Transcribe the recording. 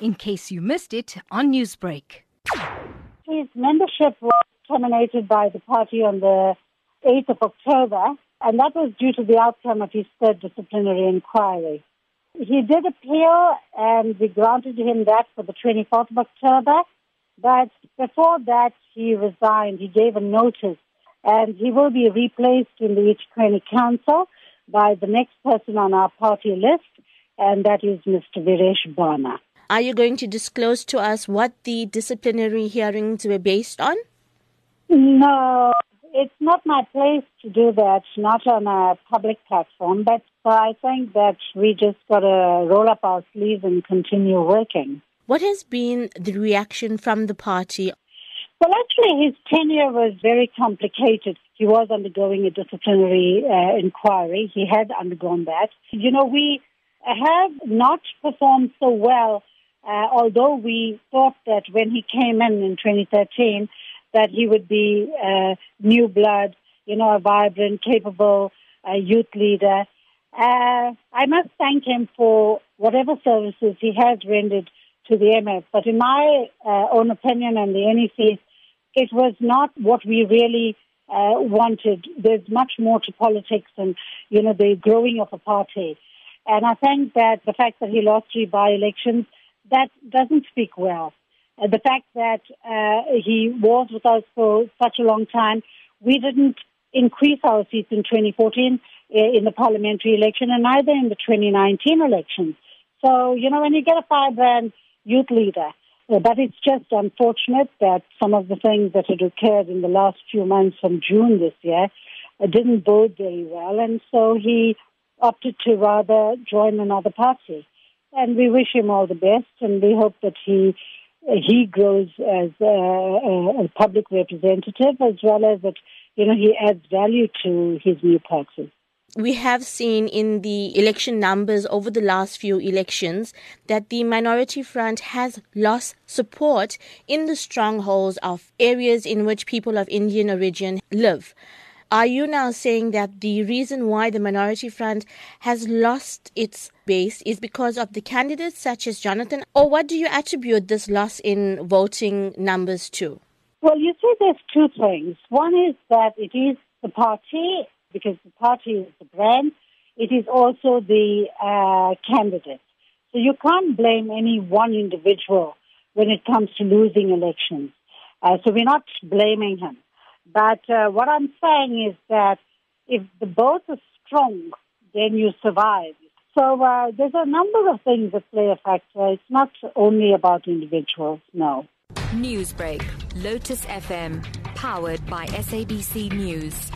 in case you missed it on Newsbreak. His membership was terminated by the party on the 8th of October, and that was due to the outcome of his third disciplinary inquiry. He did appeal, and we granted him that for the 24th of October, but before that, he resigned. He gave a notice, and he will be replaced in the eThekwini Council by the next person on our party list, and that is Mr. Viresh Bana. Are you going to disclose to us what the disciplinary hearings were based on? No, it's not my place to do that, not on a public platform, but I think that we just got to roll up our sleeves and continue working. What has been the reaction from the party? Well, actually, his tenure was very complicated. He was undergoing a disciplinary uh, inquiry. He had undergone that. You know, we have not performed so well, uh, although we thought that when he came in in 2013, that he would be uh, new blood, you know, a vibrant, capable uh, youth leader. Uh, I must thank him for whatever services he has rendered to the MF. But in my uh, own opinion and the NEC, it was not what we really uh, wanted. There's much more to politics and, you know, the growing of a party. And I think that the fact that he lost three by-elections, that doesn't speak well. Uh, the fact that uh, he was with us for such a long time, we didn't increase our seats in 2014 uh, in the parliamentary election and neither in the 2019 election. So, you know, when you get a firebrand youth leader, uh, but it's just unfortunate that some of the things that had occurred in the last few months from June this year uh, didn't bode very well. And so he opted to rather join another party. And we wish him all the best and we hope that he he grows as a, a, public representative as well as that, you know, he adds value to his new party. We have seen in the election numbers over the last few elections that the Minority Front has lost support in the strongholds of areas in which people of Indian origin live. Are you now saying that the reason why the Minority Front has lost its base is because of the candidates such as Jonathan? Or what do you attribute this loss in voting numbers to? Well, you see, there's two things. One is that it is the party, because the party is the brand. It is also the uh, candidate. So you can't blame any one individual when it comes to losing elections. Uh, so we're not blaming him. But uh, what I'm saying is that if the both are strong, then you survive. So uh, there's a number of things that play a factor. It's not only about individuals, no. Newsbreak, Lotus FM, powered by SABC News.